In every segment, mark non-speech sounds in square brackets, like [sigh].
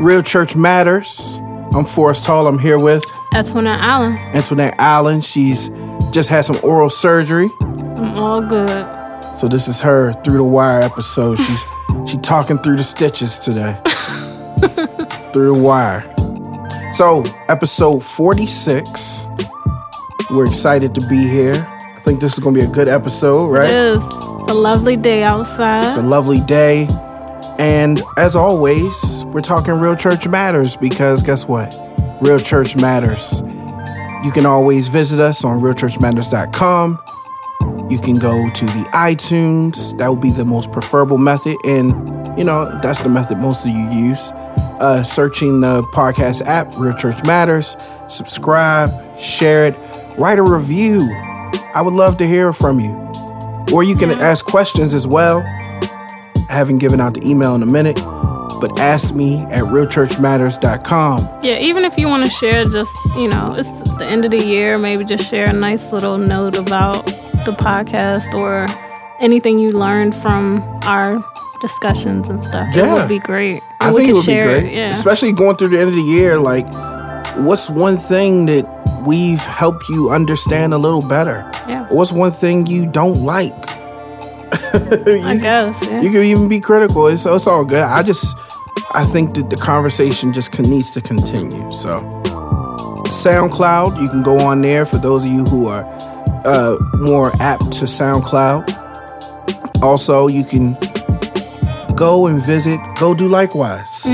Real Church Matters. I'm Forrest Hall. I'm here with Antoinette Allen. Antoinette Allen. She's just had some oral surgery. I'm all good. So this is her through the wire episode. She's [laughs] she talking through the stitches today. [laughs] through the wire. So episode 46. We're excited to be here. I think this is gonna be a good episode, right? It is. It's a lovely day outside. It's a lovely day. And as always, we're talking Real Church Matters because guess what? Real Church Matters. You can always visit us on realchurchmatters.com. You can go to the iTunes. That would be the most preferable method. And, you know, that's the method most of you use. Uh, searching the podcast app, Real Church Matters. Subscribe, share it, write a review. I would love to hear from you. Or you can ask questions as well. I haven't given out the email in a minute, but ask me at realchurchmatters.com. yeah, even if you want to share, just, you know, it's the end of the year, maybe just share a nice little note about the podcast or anything you learned from our discussions and stuff. Yeah. It would be great. And I think it would be great, Yeah. especially going through the end of the year. Like, what's one thing that we've helped you understand a little better? yeah. What's one thing you don't like? [laughs] I guess. Yeah. You can even be critical. It's, it's all good. I just, I think that the conversation just needs to continue. So, SoundCloud, you can go on there for those of you who are uh, more apt to SoundCloud. Also, you can go and visit Go Do Likewise.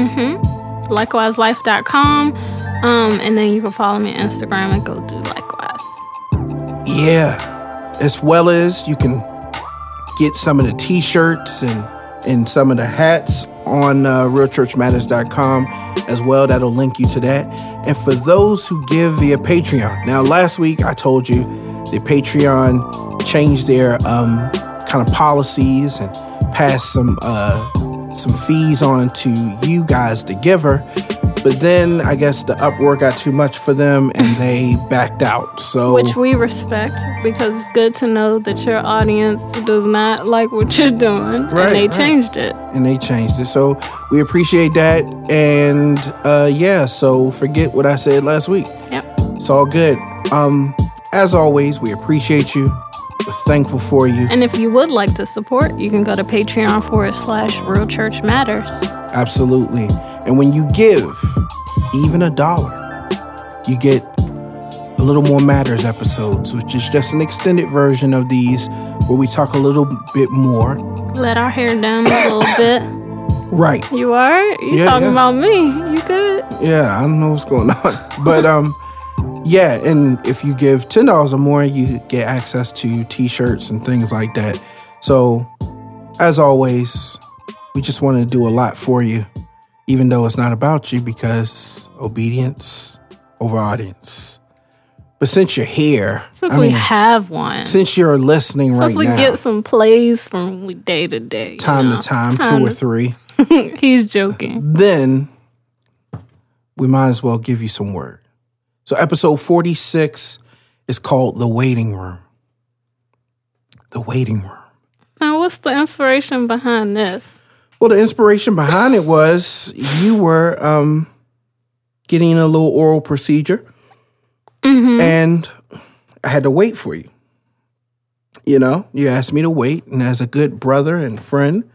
LikewiseLife.com. Um, and then you can follow me on Instagram and go do likewise. Yeah. As well as you can get some of the t-shirts and and some of the hats on uh, realchurchmatters.com as well. That'll link you to that. And for those who give via Patreon. Now, last week I told you the Patreon changed their um, kind of policies and passed some uh, some fees on to you guys, the giver. But then I guess the upwork got too much for them and [laughs] they backed out. So Which we respect because it's good to know that your audience does not like what you're doing. Right, and they right. changed it. and they changed it. So we appreciate that. And uh, yeah, so forget what I said last week. Yep. It's all good. Um, as always, we appreciate you. We're thankful for you. And if you would like to support, you can go to Patreon forward slash Real Church Matters. Absolutely. And when you give even a dollar, you get a little more matters episodes, which is just an extended version of these where we talk a little bit more. Let our hair down a little [coughs] bit. Right. You are? You Yeah, talking yeah. about me? You good? Yeah, I don't know what's going on. [laughs] But um yeah, and if you give ten dollars or more, you get access to t-shirts and things like that. So as always, we just want to do a lot for you, even though it's not about you because obedience over audience. But since you're here, Since I we mean, have one. since you're listening Since right we now, get some plays from day to day. you time know. to time, Time two or three, [laughs] He's joking. then we might as well give you some word. So, episode 46 is called The Waiting Room. The Waiting Room. Now, what's the inspiration behind this? Well, the inspiration behind it was you were um, getting a little oral procedure, and I had to wait for you. You know, you asked me to wait, and as a good brother and friend,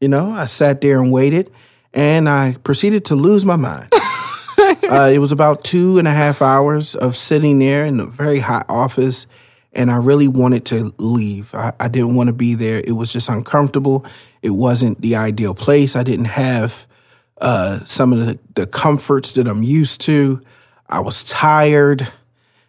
you know, I sat there and waited, and I proceeded to lose my mind. [laughs] [laughs] uh, it was about two and a half hours of sitting there in a very hot office, and I really wanted to leave. I, I didn't want to be there. It was just uncomfortable. It wasn't the ideal place. I didn't have uh, some of the, the comforts that I'm used to. I was tired.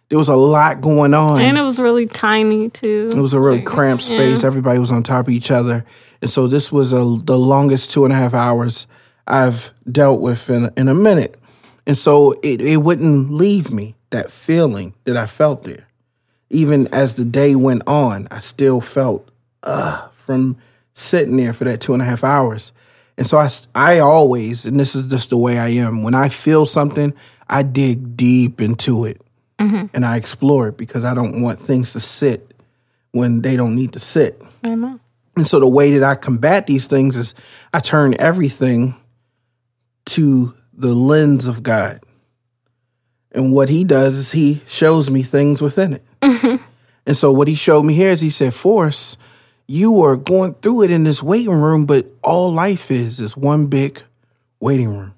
There was a lot going on. And it was really tiny, too. It was a really cramped space. Everybody was on top of each other. And so this was a, the longest two and a half hours I've dealt with in, in a minute. And so it, it wouldn't leave me, that feeling that I felt there. Even as the day went on, I still felt uh, from sitting there for that two and a half hours. And so I, I always, and this is just the way I am, when I feel something, I dig deep into it and I explore it because I don't want things to sit when they don't need to sit. Amen. And so the way that I combat these things is I turn everything to the lens of God. And what he does is he shows me things within it. Mm-hmm. And so what he showed me here is he said, Forrest, you are going through it in this waiting room, but all life is is one big waiting room.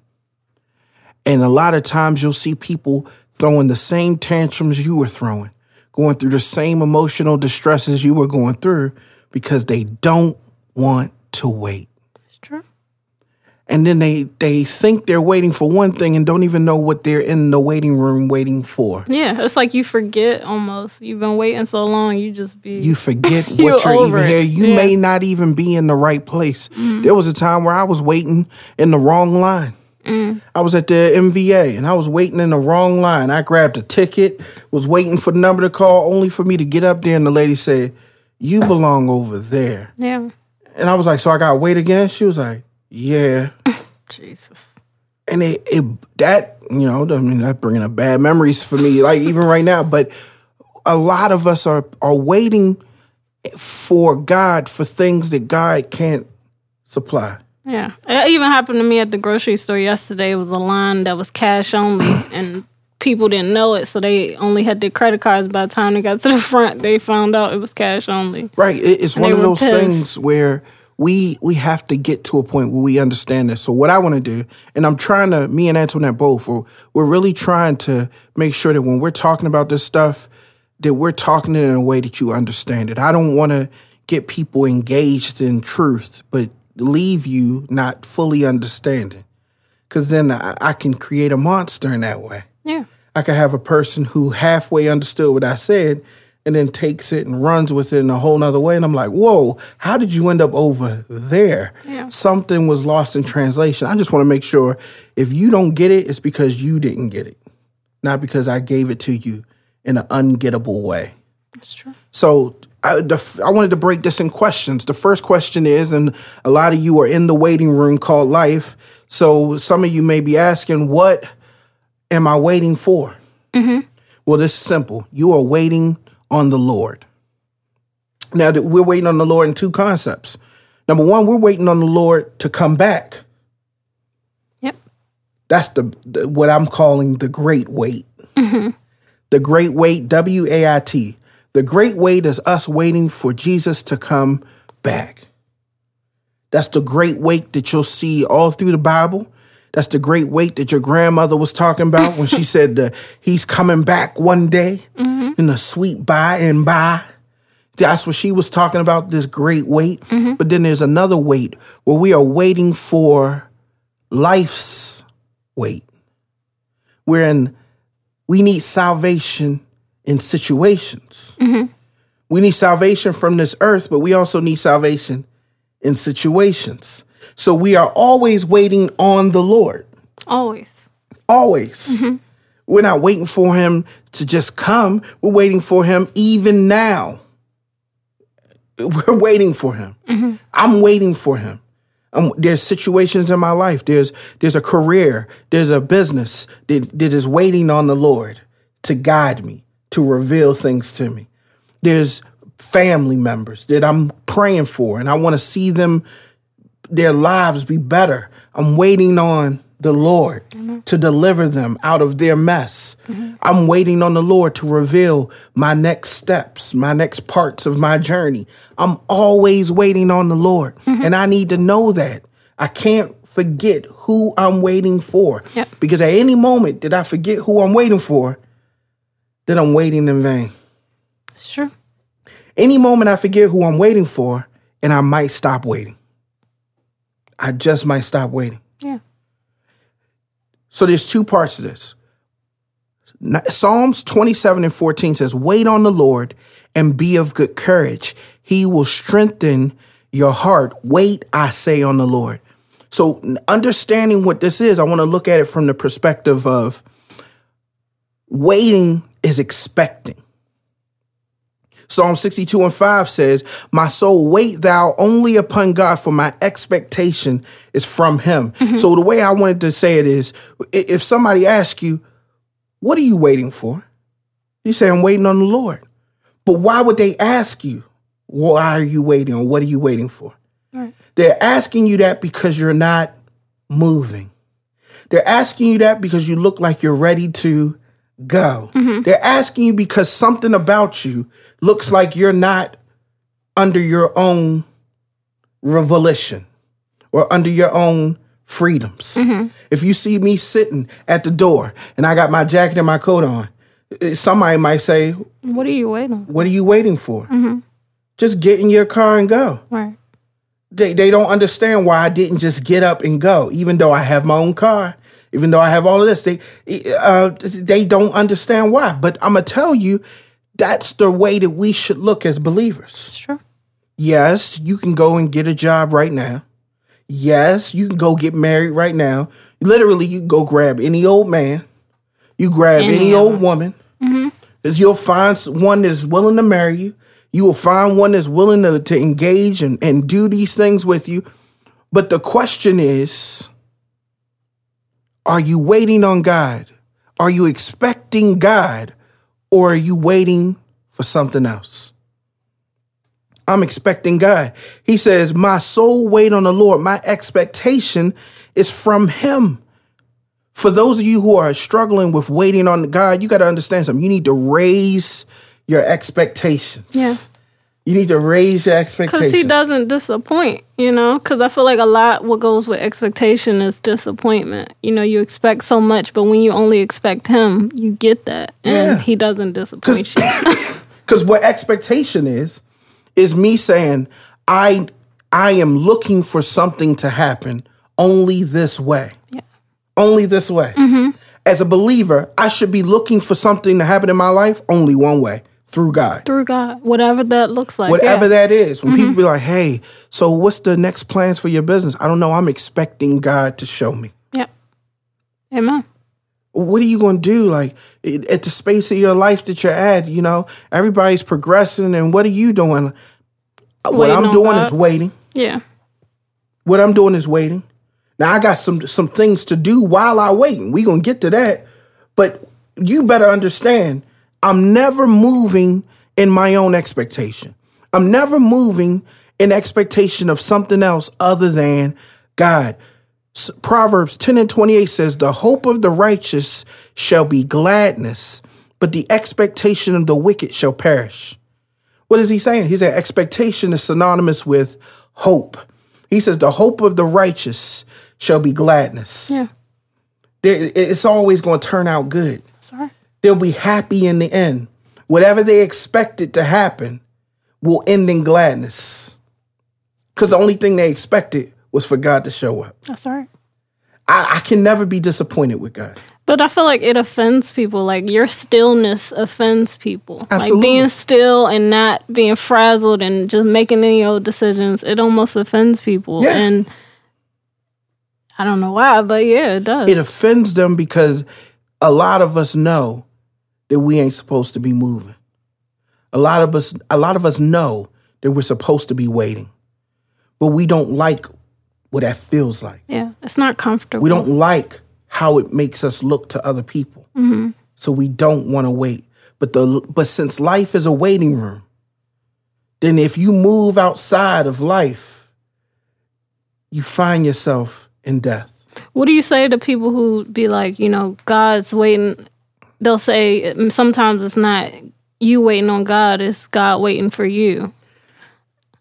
And a lot of times you'll see people throwing the same tantrums you were throwing, going through the same emotional distresses you were going through because they don't want to wait. And then they they think they're waiting for one thing and don't even know what they're in the waiting room waiting for. Yeah, it's like you forget almost. You've been waiting so long, you just be. You forget You're [laughs] what you're even it. here. You Yeah. Mm-hmm. may not even be in the right place. There was a time where I was waiting in the wrong line. Mm. I was at the MVA and I was waiting in the wrong line. I grabbed a ticket, was waiting for the number to call, only for me to get up there and the lady said, You belong over there. yeah. And I was like, So I gotta wait again? She was like, Yeah. [laughs] Jesus. and it, it that you know I mean that's bringing up bad memories for me like even right now but a lot of us are are waiting for God for things that God can't supply Yeah. It even happened to me at the grocery store yesterday. It was a line that was cash only [coughs] and people didn't know it, so they only had their credit cards by the time they got to the front. They found out it was cash only. right it, it's one of those pissed. things where we we have to get to a point where we understand this so what I want to do and I'm trying to me and Antoinette both we're, we're really trying to make sure that when we're talking about this stuff that we're talking it in a way that you understand it. I don't want to get people engaged in truth, but leave you not fully understanding. Because then I, I can create a monster in that way. Yeah. I could have a person who halfway understood what I said and then takes it and runs with it in a whole nother way. And I'm like, whoa, how did you end up over there? Yeah. Something was lost in translation. I just want to make sure if you don't get it, it's because you didn't get it, not because I gave it to you in an ungettable way. That's true. So I, the, I wanted to break this in questions. The first question is, and a lot of you are in the waiting room called life. So some of you may be asking, what am I waiting for? Mm-hmm. Well, this is simple. You are waiting on the Lord. Now, that we're waiting on the Lord in two concepts. Number one, we're waiting on the Lord to come back. Yep. That's the, the what I'm calling the great wait. Mm-hmm. The great wait, W A I T. The great wait is us waiting for Jesus to come back. That's the great wait that you'll see all through the Bible. That's the great weight that your grandmother was talking about when she said that he's coming back one day mm-hmm. in the sweet by and by. That's what she was talking about, this great wait. Mm-hmm. But then there's another weight where we are waiting for life's weight. We're in, we need salvation in situations. Mm-hmm. We need salvation from this earth, but we also need salvation in situations. So we are always waiting on the Lord. Always. Always. We're not waiting for him to just come. We're waiting for him even now. We're waiting for him. I'm waiting for him. Um, there's situations in my life. There's there's a career. There's a business that, that is waiting on the Lord to guide me, to reveal things to me. There's family members that I'm praying for, and I want to see them their lives be better. I'm waiting on the Lord mm-hmm. to deliver them out of their mess. Mm-hmm. I'm waiting on the Lord to reveal my next steps, my next parts of my journey. I'm always waiting on the Lord. Mm-hmm. And I need to know that. I can't forget who I'm waiting for. Yep. Because at any moment that I forget who I'm waiting for, then I'm waiting in vain. Sure. Any moment I forget who I'm waiting for, and I might stop waiting. I just might stop waiting. Yeah. So there's two parts to this. Psalms 27 and 14 says, Wait on the Lord and be of good courage. He will strengthen your heart. Wait, I say, on the Lord. So, understanding what this is, I want to look at it from the perspective of waiting is expecting. Psalm 62 and 5 says, My soul, wait thou only upon God, for my expectation is from him. Mm-hmm. So the way I wanted to say it is if somebody asks you, What are you waiting for? You say, I'm waiting on the Lord. But why would they ask you, Why are you waiting? Or what are you waiting for? Right. They're asking you that because you're not moving. They're asking you that because you look like you're ready to go. Mm-hmm. They're asking you because something about you looks like you're not under your own revolition or under your own freedoms. Mm-hmm. If you see me sitting at the door and I got my jacket and my coat on, eh, somebody might say, What are you waiting? What are you waiting for? Mm-hmm. Just get in your car and go. Right. They, they don't understand why I didn't just get up and go, even though I have my own car, even though I have all of this. They uh, they don't understand why. But I'm gonna tell you, that's the way that we should look as believers. Sure. Yes, you can go and get a job right now. Yes, you can go get married right now. Literally, you can go grab any old man. You grab any, Any old woman. Is you'll find one that's willing to marry you. You will find one that's willing to, to engage and, and do these things with you. But the question is are you waiting on God? Are you expecting God? Or are you waiting for something else? I'm expecting God. He says, My soul wait on the Lord. My expectation is from Him. For those of you who are struggling with waiting on God, you got to understand something. You need to raise your expectations. Yeah. You need to raise your expectations. Because he doesn't disappoint, you know? Because I feel like a lot what goes with expectation is disappointment. You know, you expect so much, but when you only expect him, you get that. Yeah. And he doesn't disappoint you. [laughs] Because what expectation is, is me saying, I I am looking for something to happen only this way. Yeah. Only this way. Mm-hmm. As a believer, I should be looking for something to happen in my life only one way through God. Through God, whatever that looks like. Whatever yeah. that is. When people mm-hmm. be like, hey, so what's the next plans for your business? I don't know. I'm expecting God to show me. Yep. Amen. what are you going to do like at the space of your life that you're at you know everybody's progressing and what are you doing what i'm doing God. is waiting Yeah. what i'm doing is waiting now i got some some things to do while i wait we gonna get to that but you better understand i'm never moving in my own expectation i'm never moving in expectation of something else other than god Proverbs 10 and 28 says, The hope of the righteous shall be gladness, but the expectation of the wicked shall perish. What is he saying? He said, Expectation is synonymous with hope. He says, The hope of the righteous shall be gladness. Yeah. It's always going to turn out good. Sorry. They'll be happy in the end. Whatever they expected to happen will end in gladness. Because the only thing they expected was for God to show up. That's right. I, I can never be disappointed with God. But I feel like it offends people. Like your stillness offends people. Absolutely. Like being still and not being frazzled and just making any old decisions, it almost offends people. Yeah. And I don't know why, but yeah, it does. It offends them because a lot of us know that we ain't supposed to be moving. A lot of us, a lot of us know that we're supposed to be waiting, but we don't like what that feels like. yeah, it's not comfortable. We don't like how it makes us look to other people. Mm-hmm. So we don't want to wait. But the but since life is a waiting room, then if you move outside of life, you find yourself in death. What do you say to people who be like, you know, God's waiting? They'll say mm, sometimes it's not you waiting on God, it's God waiting for you.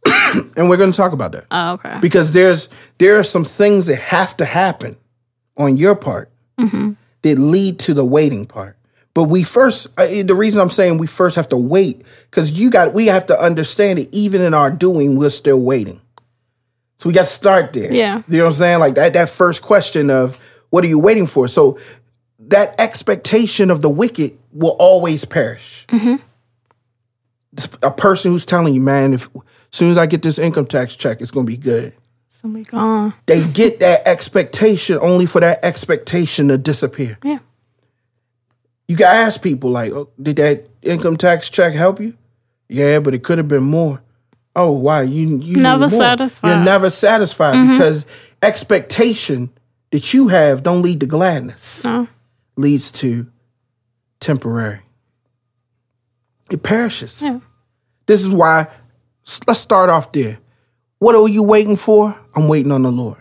[coughs] And we're going to talk about that. Oh, okay. because there's there are some things that have to happen on your part that lead to the waiting part. But we first, uh, the reason I'm saying we first have to wait because you got we have to understand that even in our doing, we're still waiting. So we got to start there. Yeah. you know what I'm saying? Like that that first question of what are you waiting for? So that expectation of the wicked will always perish. Mm-hmm. A person who's telling you, man, if as soon as I get this income tax check, it's gonna be good Somebody gone. they get that expectation only for that expectation to disappear. Yeah. You gotta ask people like, oh, "Did that income tax check help you?" Yeah, but it could have been more. Oh, why you you Never satisfied. You're never satisfied mm-hmm. because expectation that you have don't lead to gladness. No. Leads to temporary. It perishes. Yeah. This is why. Let's start off there. What are you waiting for? I'm waiting on the Lord.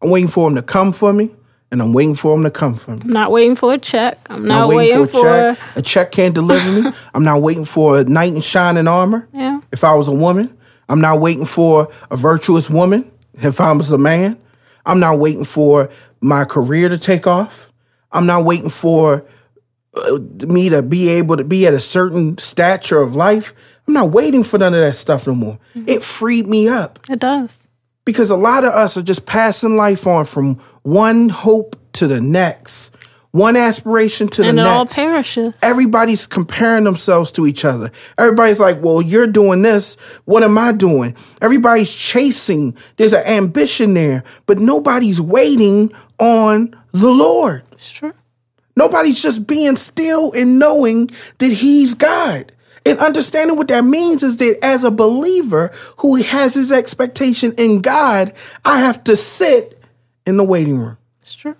I'm waiting for him to come for me. and I'm waiting for Him to come for me. I'm not waiting for a check. I'm not not waiting, waiting, for a check. A check can't deliver me. [laughs] I'm not waiting for a knight in shining armor. Yeah. If I was a woman, I'm not waiting for a virtuous woman. If I was a man, I'm not waiting for my career to take off. I'm not waiting for uh, me to be able to be at a certain stature of life. I'm not waiting for none of that stuff no more. It freed me up It does. because a lot of us are just passing life on from one hope to the next, one aspiration to And the it all next. perishes. Everybody's comparing themselves to each other. Everybody's like, well, you're doing this. What am I doing? Everybody's chasing. There's an ambition there, but nobody's waiting on the Lord. It's true. Nobody's just being still and knowing that He's God. And understanding what that means is that as a believer who has his expectation in God, I have to sit in the waiting room. It's true.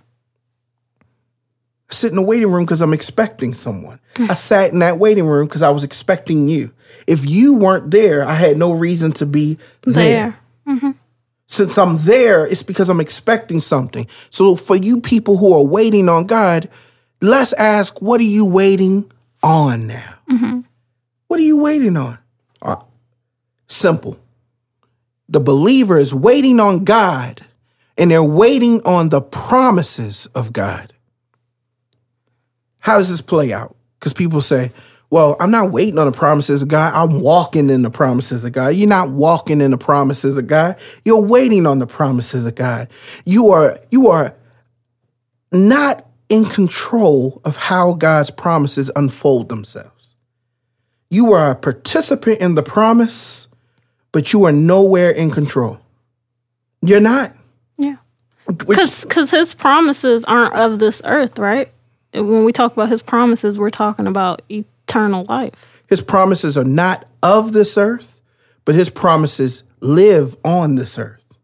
sit in the waiting room because I'm expecting someone. Hmm. I sat in that waiting room because I was expecting you. If you weren't there, I had no reason to be there. There. Mm-hmm. Since I'm there, it's because I'm expecting something. So for you people who are waiting on God, let's ask, what are you waiting on now? Mm-hmm. What are you waiting on? Simple. The believer is waiting on God and they're waiting on the promises of God. How does this play out? Because people say, well, I'm not waiting on the promises of God. I'm walking in the promises of God. You're not walking in the promises of God. You're waiting on the promises of God. You are you are not in control of how God's promises unfold themselves. You are a participant in the promise, but you are nowhere in control. You're not. Yeah. Because his promises aren't of this earth, right? When we talk about his promises, we're talking about eternal life. His promises are not of this earth, but his promises live on this earth.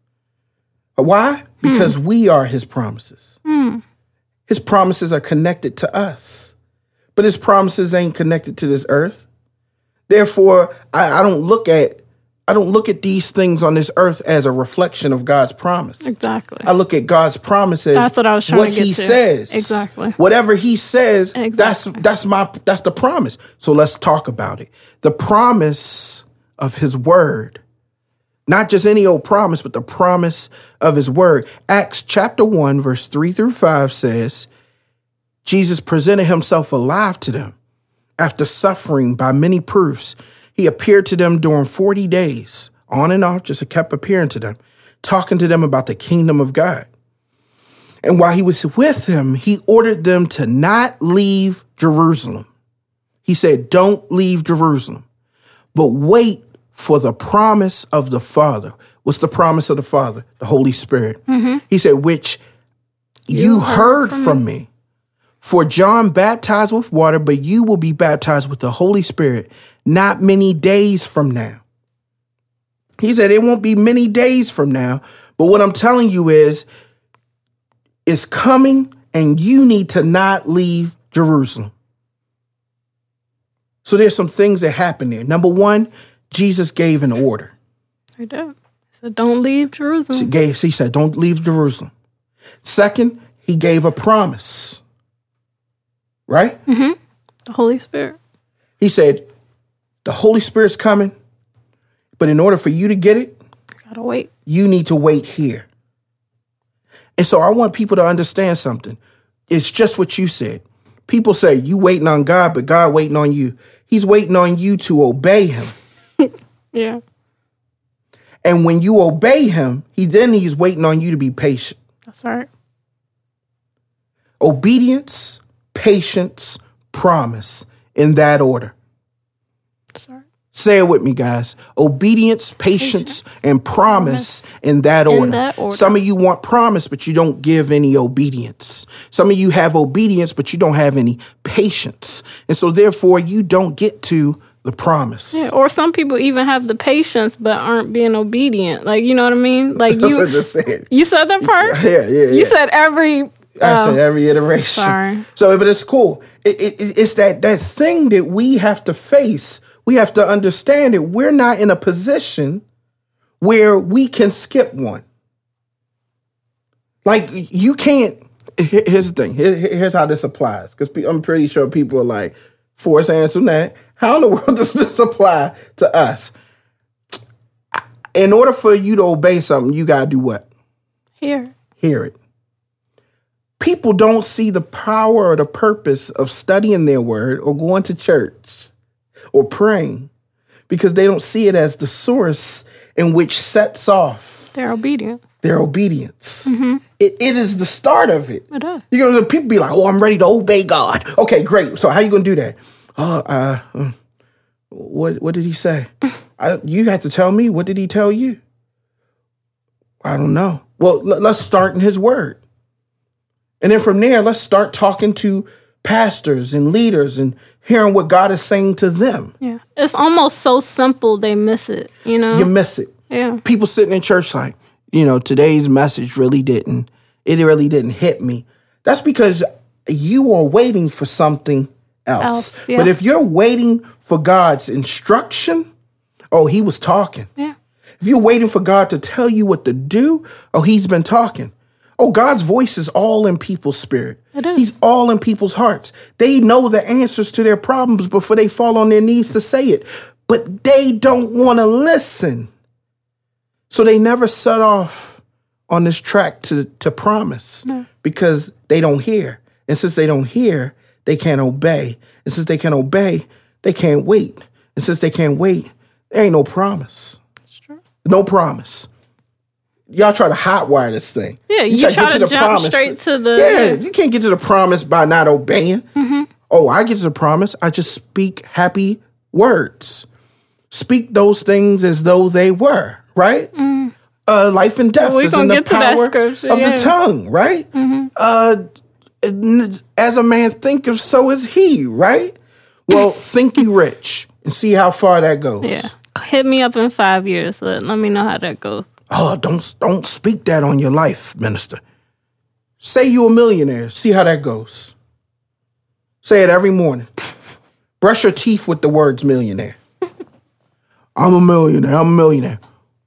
Why? Because we are his promises. His promises are connected to us, but his promises ain't connected to this earth. Therefore, I, I don't look at I don't look at these things on this earth as a reflection of God's promise. Exactly. I look at God's promises. That's what I was trying what to get He to. says. Exactly. Whatever He says, exactly. that's that's my that's the promise. So let's talk about it. The promise of His word, not just any old promise, but the promise of His word. Acts chapter one, verse three through five says, Jesus presented Himself alive to them after suffering by many proofs. He appeared to them during 40 days, on and off, just kept appearing to them, talking to them about the kingdom of God. And while he was with them, he ordered them to not leave Jerusalem. He said, Don't leave Jerusalem, but wait for the promise of the Father. What's the promise of the Father? The Holy Spirit. Mm-hmm. He said, Which you, heard, from me. For John baptized with water, but you will be baptized with the Holy Spirit not many days from now. He said, It won't be many days from now. But what I'm telling you is, it's coming, and you need to not leave Jerusalem. So there's some things that happen there. Number one, Jesus gave an order. I do. So don't leave He Jerusalem. gave- he said, Don't leave Jerusalem. Second, he gave a promise. Right? Mm-hmm. The Holy Spirit. He said, The Holy Spirit's coming, but in order for you to get it, Gotta wait. you need to wait here. And so I want people to understand something. It's just what you said. People say you waiting on God, but God waiting on you. He's waiting on you to obey him. [laughs] Yeah. And when you obey him, he then he's waiting on you to be patient. That's right. Obedience, patience, promise in that order. Right. Say it with me, guys. Obedience, patience, and promise in that order. that order. Some of you want promise, but you don't give any obedience. Some of you have obedience, but you don't have any patience. And so, therefore, you don't get to the promise. Yeah, or some people even have the patience but aren't being obedient. Like you know what I mean? Like [laughs] you I just said. you said that part? Yeah, [laughs] yeah, yeah. You said every I said oh, every iteration. sorry. So, but it's cool. It, it, it- it's that that thing that we have to face. We have to understand that we're not in a position where we can skip one. Like you can't. Here's the thing. Here- here- Here's how this applies. Because I'm pretty sure people are like, Forrest answer that. How in the [laughs] world does this apply to us? In order for you to obey something, you gotta do what? Here. Hear it. People don't see the power or the purpose of studying their word or going to church or praying because they don't see it as the source in which sets off their obedience. their obedience. It, it is the start of it. It is. You're gonna people be like, "Oh, I'm ready to obey God." Okay, great. So how you gonna do that? Uh, uh, uh, what what did he say? [laughs] I, you have to tell me. What did he tell you? I don't know. Well, l- let's start in His Word, and then from there, let's start talking to pastors and leaders and hearing what God is saying to them. Yeah. It's almost so simple they miss it, you know? You miss it. yeah. people sitting in church like, you know, today's message really didn't, it really didn't hit me. That's because you are waiting for something else. Else, yeah. But if you're waiting for God's instruction, oh, he was talking. Yeah. If you're waiting for God to tell you what to do, oh, he's been talking. Oh, God's voice is all in people's spirit. It is. He's all in people's hearts. They know the answers to their problems before they fall on their knees to say it, but they don't want to listen. So they never set off on this track to, to promise because they don't hear. And since they don't hear, they can't obey. And since they can't obey, they can't wait. And since they can't wait, there ain't no promise. No promise. Y'all try to hotwire this thing. Yeah, you try to jump straight to the- Yeah, you can't get to the promise by not obeying. Mm-hmm. Oh, I get to the promise. I just speak happy words. Speak those things as though they were, right? Uh, life and death Mm. we is in the to power of yeah. Mm-hmm. the tongue, right? Uh, as a man thinketh, so is he, right? Well, [laughs] think you rich and see how far that goes. Yeah. Hit me up in five years. Let, let me know how that goes. Oh, don't don't speak that on your life, minister. Say you a millionaire. See how that goes. Say it every morning. Brush your teeth with the words millionaire. I'm a millionaire. I'm a millionaire.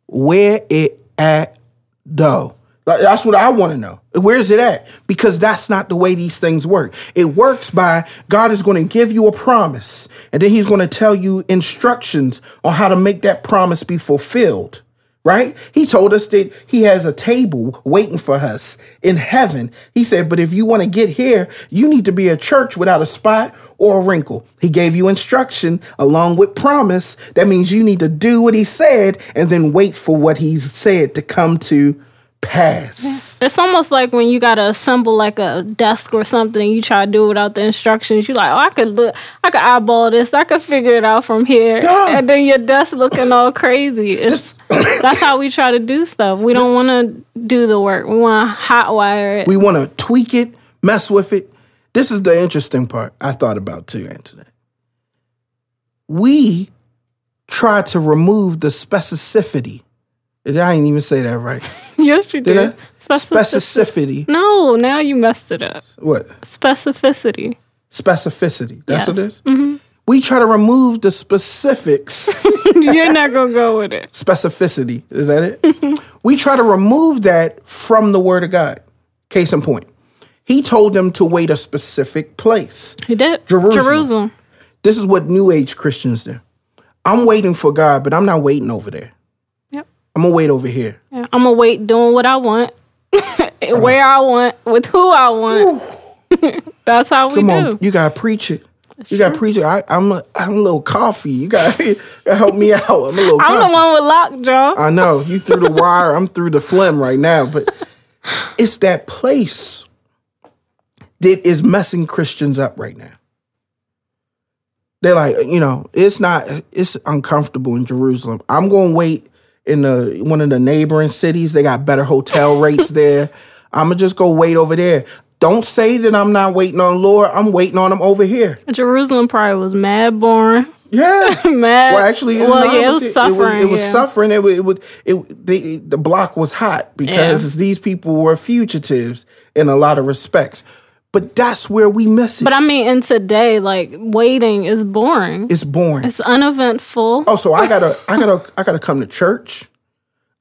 Where it at though? That's what I want to know. Where's it at? Because that's not the way these things work. It works by God is going to give you a promise, and then He's going to tell you instructions on how to make that promise be fulfilled. Right? He told us that He has a table waiting for us in heaven. He said, But if you want to get here, you need to be a church without a spot or a wrinkle. He gave you instruction along with promise. That means you need to do what He said and then wait for what He's said to come to pass. It's almost like when you gotta assemble like a desk or something and you try to do it without the instructions. You're like, oh, I could look, I could eyeball this, I could figure it out from here, Yeah. and then your desk looking all crazy. It's, that's how we try to do stuff. We don't want to do the work. We want to hotwire it. We want to tweak it, mess with it. This is the interesting part I thought about too, Antoinette. We try to remove the specificity. I didn't even say that right. [laughs] yes, you Did did. Specificity. Specificity. No, now you messed it up. What? Specificity. Specificity. That's what it is? Mm-hmm. We try to remove the specifics. [laughs] You're not gonna go with it. Specificity. Is that it? we try to remove that from the Word of God. Case in point. He told them to wait a specific place. He did. Jerusalem. Jerusalem. This is what New Age Christians do. I'm waiting for God, but I'm not waiting over there. Yep. I'm gonna wait over here. Yeah, I'm gonna wait doing what I want, [laughs] where I want, with who I want. [laughs] That's how we Come do. on, you gotta preach it. You gotta preach. I, I'm a, I'm a little coffee. You gotta, [laughs] gotta help me out. I'm a little. I'm coffee. the one with lockjaw. I know you through the wire. I'm through the phlegm right now, but it's that place that is messing Christians up right now. They're like, you know, it's not. It's uncomfortable in Jerusalem. I'm going to wait in the one of the neighboring cities. They got better hotel rates there. I'm gonna just go wait over there. Don't say that I'm not waiting on the Lord. I'm waiting on him over here. Jerusalem probably was mad boring. Yeah. [laughs] Mad. Well, actually, well, yeah, it was it suffering. It was, yeah. suffering. It, would- it would. It the the block was hot because these people were fugitives in a lot of respects. But that's where we miss it. But I mean, in today, like waiting is boring. it's boring. It's uneventful. oh, so I gotta, [laughs] I gotta, I gotta come to church.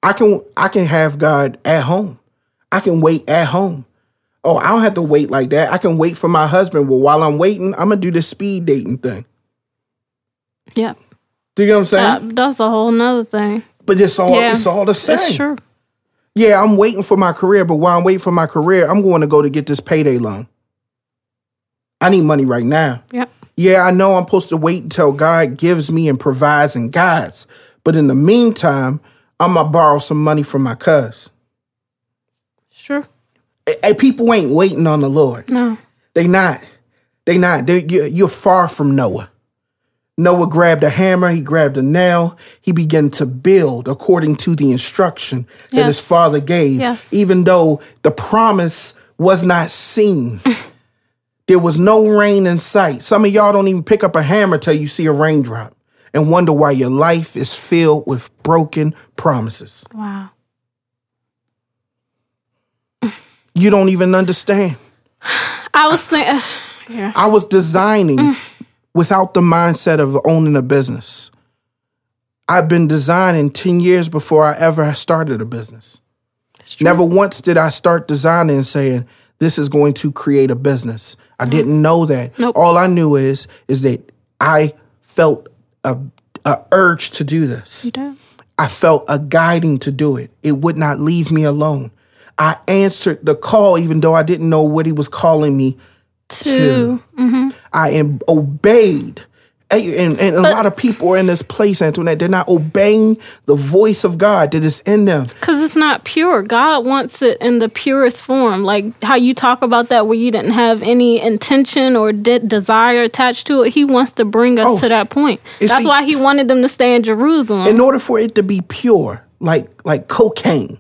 I can, I can have God at home. I can wait at home. Oh, I don't have to wait like that. I can wait for my husband. Well, while I'm waiting, I'm gonna do the speed dating thing. Yeah. Do you know what I'm saying? That, that's a whole nother thing. but it's all Yeah. it's all the same. It's true. Yeah, I'm waiting for my career, but while I'm waiting for my career, I'm going to go to get this payday loan. I need money right now. Yep. Yeah, I know I'm supposed to wait until God gives me and provides and guides. But in the meantime, I'm gonna borrow some money from my cuz. True. Hey, people ain't waiting on the Lord. No. They not. They not. They, you- you're far from Noah. Noah grabbed a hammer, he grabbed a nail, he began to build according to the instruction that his father gave, Yes. even though the promise was not seen. [laughs] there was no rain in sight. Some of y'all don't even pick up a hammer till you see a raindrop and wonder why your life is filled with broken promises. Wow. You don't even understand. I was thinking. Uh, yeah. I was designing mm. without the mindset of owning a business. I've been designing 10 years before I ever started a business. Never once did I start designing and saying, this is going to create a business. I mm. didn't know that. Nope. All I knew is is that I felt a, a urge to do this. You do. I felt a guiding to do it. It would not leave me alone. I answered the call even though I didn't know what he was calling me Two. Mm-hmm. I am obeyed. And, and a lot of people are in this place, Antoinette. They're not obeying the voice of God that is in them. Because it's not pure. God wants it in the purest form. Like how you talk about that, where you didn't have any intention or de- desire attached to it. He wants to bring us Oh, to that point. That's see- why he wanted them to stay in Jerusalem. In order for it to be pure, like like cocaine.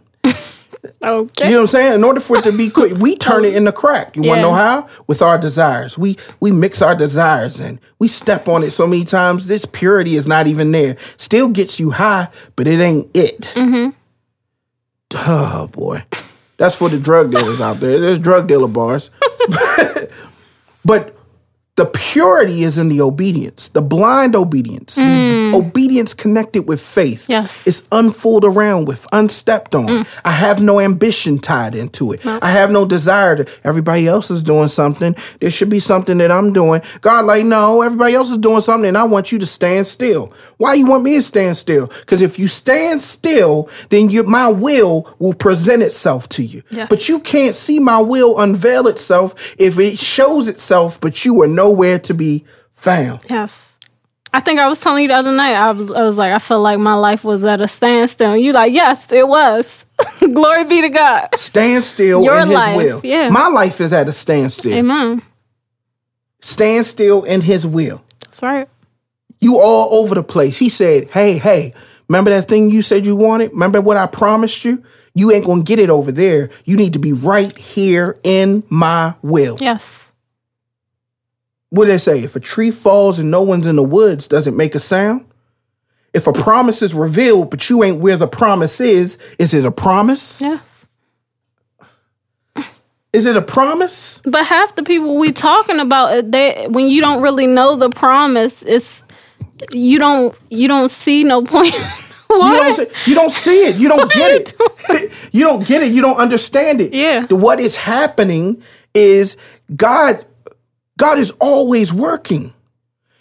Okay. You know what I'm saying? In order for it to be quick, we turn it into crack. You want to know how? With our desires. We we mix our desires and we step on it so many times. This purity is not even there. Still gets you high, but it ain't it. Mm-hmm. Oh boy, that's for the drug dealers out there. There's drug dealer bars, [laughs] but the purity is in the obedience, the blind obedience, the obedience connected with faith. Mm. Yes. It's unfooled around with, unstepped on. I have no ambition tied into it. I have no desire to, everybody else is doing something. There should be something that I'm doing. God, like, no, everybody else is doing something and I want you to stand still. Why you want me to stand still? Because if you stand still, then you, my will will present itself to you. Yes. But you can't see my will unveil itself if it shows itself, but you are nowhere to be found. Yes. I think I was telling you the other night. I was, I was like, I felt like my life was at a standstill. And you like, yes, it was. [laughs] Glory be to God. Stand still Your in his will. yeah. My life is at a standstill. Amen. Stand still in his will. That's right. You all over the place. He said, Hey, hey, remember that thing you said you wanted? Remember what I promised you? You ain't gonna get it over there. You need to be right here in my will. Yes. What do they say? If a tree falls and no one's in the woods, does it make a sound? If a promise is revealed, but you ain't where the promise is, is it a promise? Yeah. Is it a promise? But half the people we talking about, uh, they when you don't really know the promise, it's you don't you don't see no point. [laughs] You what? don't, see, you don't see it. You don't What get it. [laughs] you don't get it. You don't understand it. Yeah. The- What is happening is God God is always working.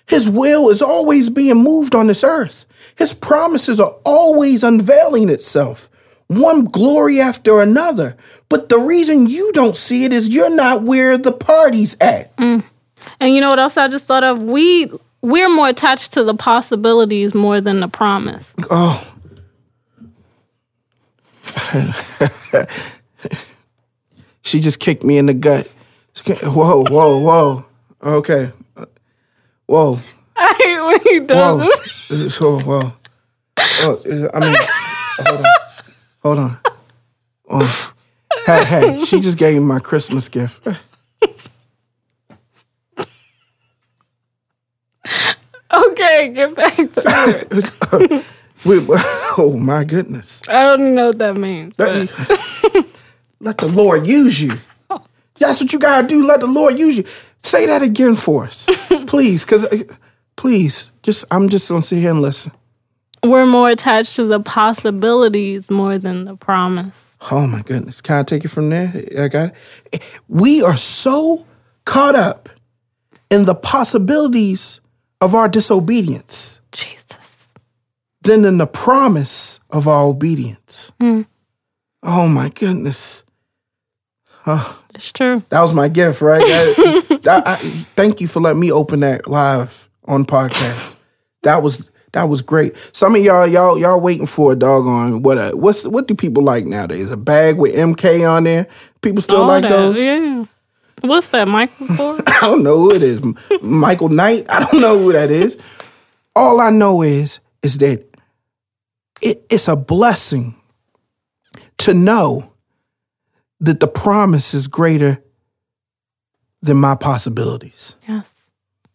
His will is always being moved on this earth. His promises are always unveiling itself. One glory after another. But the reason you don't see it is you're not where the party's at. Mm. And you know what else I just thought of? We we're more attached to the possibilities more than the promise. Oh. [laughs] she just kicked me in the gut. Whoa, whoa, whoa. Okay. Whoa, I hate when he does whoa. this. So, whoa. Oh, is- I mean, hold on. Hold on. Oh. Hey, hey, she just gave me my Christmas gift. Okay, get back to [laughs] it. We- oh, my goodness. I don't even know what that means. Let, let the Lord use you. That's what you gotta do. Let the Lord use you. Say that again for us, [laughs] please. Because, uh, please, just I'm just gonna sit here and listen. We're more attached to the possibilities more than the promise. Oh my goodness. Can I take it from there? I got it. We are so caught up in the possibilities of our disobedience Jesus. than in the promise of our obedience. Hmm. Oh my goodness. [sighs] It's true. That was my gift, right? That- [laughs] that- I- thank you for letting me open that live on podcast. That was that was great. Some of y'all y'all y'all waiting for a doggone what uh, what's what do people like nowadays? A bag with MK on there. People still All like that, those. Yeah. What's that, Michael? [laughs] I don't know who it is. Michael Knight. I don't know who that is. All I know is is that it, it's a blessing to know that the promise is greater than my possibilities. yes.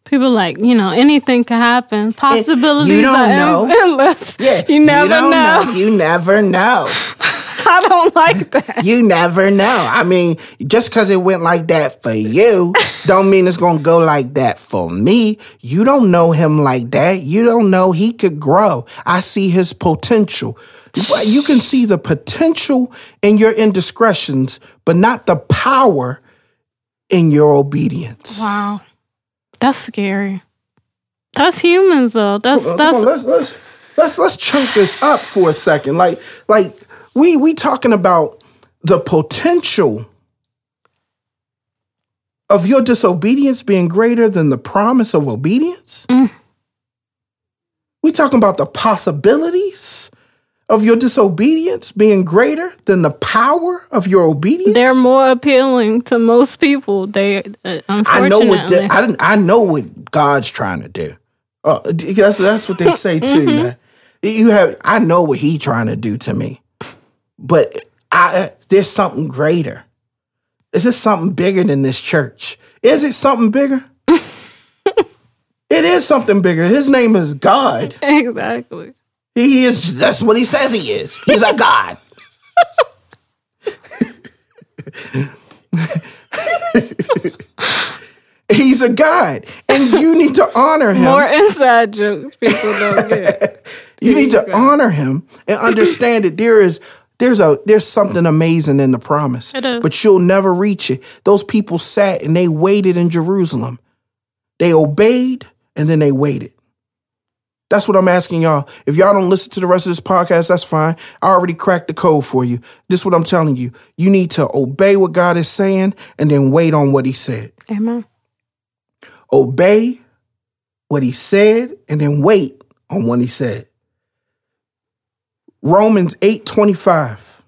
People like, you know, anything can happen. Possibilities you don't are know. endless. Yeah, You never don't know. You never know. [laughs] [laughs] I don't like that. You never know. I mean, just because it went like that for you, don't mean it's gonna go like that for me. You don't know him like that. You don't know he could grow. I see his potential. You can see the potential in your indiscretions, but not the power in your obedience. Wow. That's scary. That's humans though. That's Come that's on, let's let's let's let's chunk this up for a second. Like like we we talking about the potential of your disobedience being greater than the promise of obedience. We talking about the possibilities of your disobedience being greater than the power of your obedience. they're more appealing to most people. They uh, I know what I didn't, I know what God's trying to do. Uh, that's that's what they [laughs] say too. man. You have I know what He trying to do to me, but I there's something greater. Is this something bigger than this church? Is it something bigger? [laughs] it is something bigger. His name is God. exactly. He is. That's what he says he is. He's a God. [laughs] [laughs] He's a God, and you need to honor him. More inside jokes people don't get. you need to honor him and understand that there is there's a there's something amazing in the promise. It is. But you'll never reach it. Those people sat and they waited in Jerusalem. They obeyed and then they waited. That's what I'm asking y'all. If y'all don't listen to the rest of this podcast, that's fine. I already cracked the code for you. This is what I'm telling you. You need to obey what God is saying and then wait on what he said. Amen. Obey what he said and then wait on what he said. Romans 8:25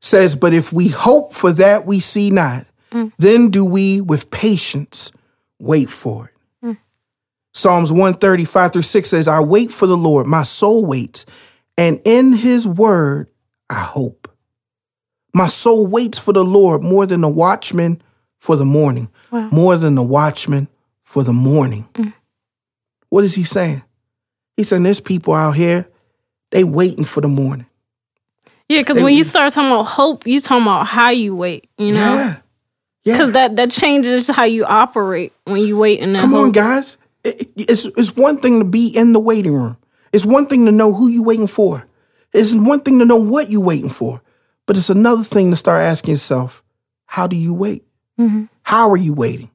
says, "But if we hope for that we see not, mm. then do we with patience wait for it." Mm. Psalms 135 through 6 says, I wait for the Lord, my soul waits, and in his word I hope. My soul waits for the Lord more than the watchman for the morning, Wow. more than the watchman for the morning. Mm. What is he saying? He's said, there's people out here, they waiting for the morning. Yeah, because when you start talking about hope, you talking about how you wait. You know, Yeah. Yeah. because that that changes how you operate when you wait in that Come on, guys. It- it- It's, it's one thing to be in the waiting room. It's one thing to know who you waiting for. It's one thing to know what you waiting for. But it's another thing to start asking yourself, how do you wait? Mm-hmm. How are you waiting?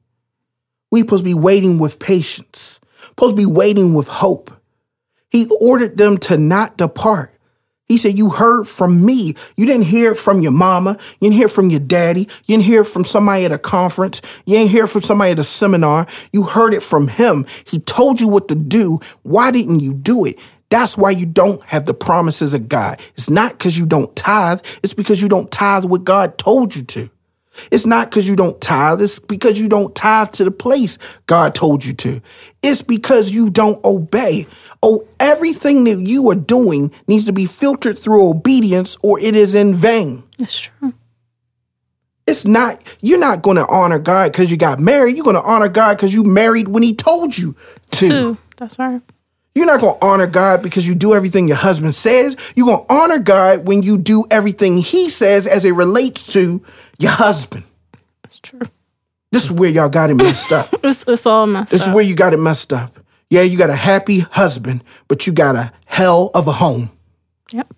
We supposed to be waiting with patience. Supposed to be waiting with hope. He ordered them to not depart. He said, You heard from me. You didn't hear from your mama. You didn't hear from your daddy. You didn't hear from somebody at a conference. You didn't hear from somebody at a seminar. You heard it from him. He told you what to do. Why didn't you do it? That's why you don't have the promises of God. It's not because you don't tithe, it's because you don't tithe what God told you to. It's not because you don't tithe. It's because you don't tithe to the place God told you to. It's because you don't obey. Oh, everything that you are doing needs to be filtered through obedience or it is in vain. That's true. It's not, you're not going to honor God because you got married. You're going to honor God because you married when he told you to. That's right. You're not going to honor God because you do everything your husband says. You're going to honor God when you do everything he says as it relates to your husband. That's true. This is where y'all got it messed up. [laughs] It's it's all messed up. This is where you got it messed up. Yeah, you got a happy husband, but you got a hell of a home. yep.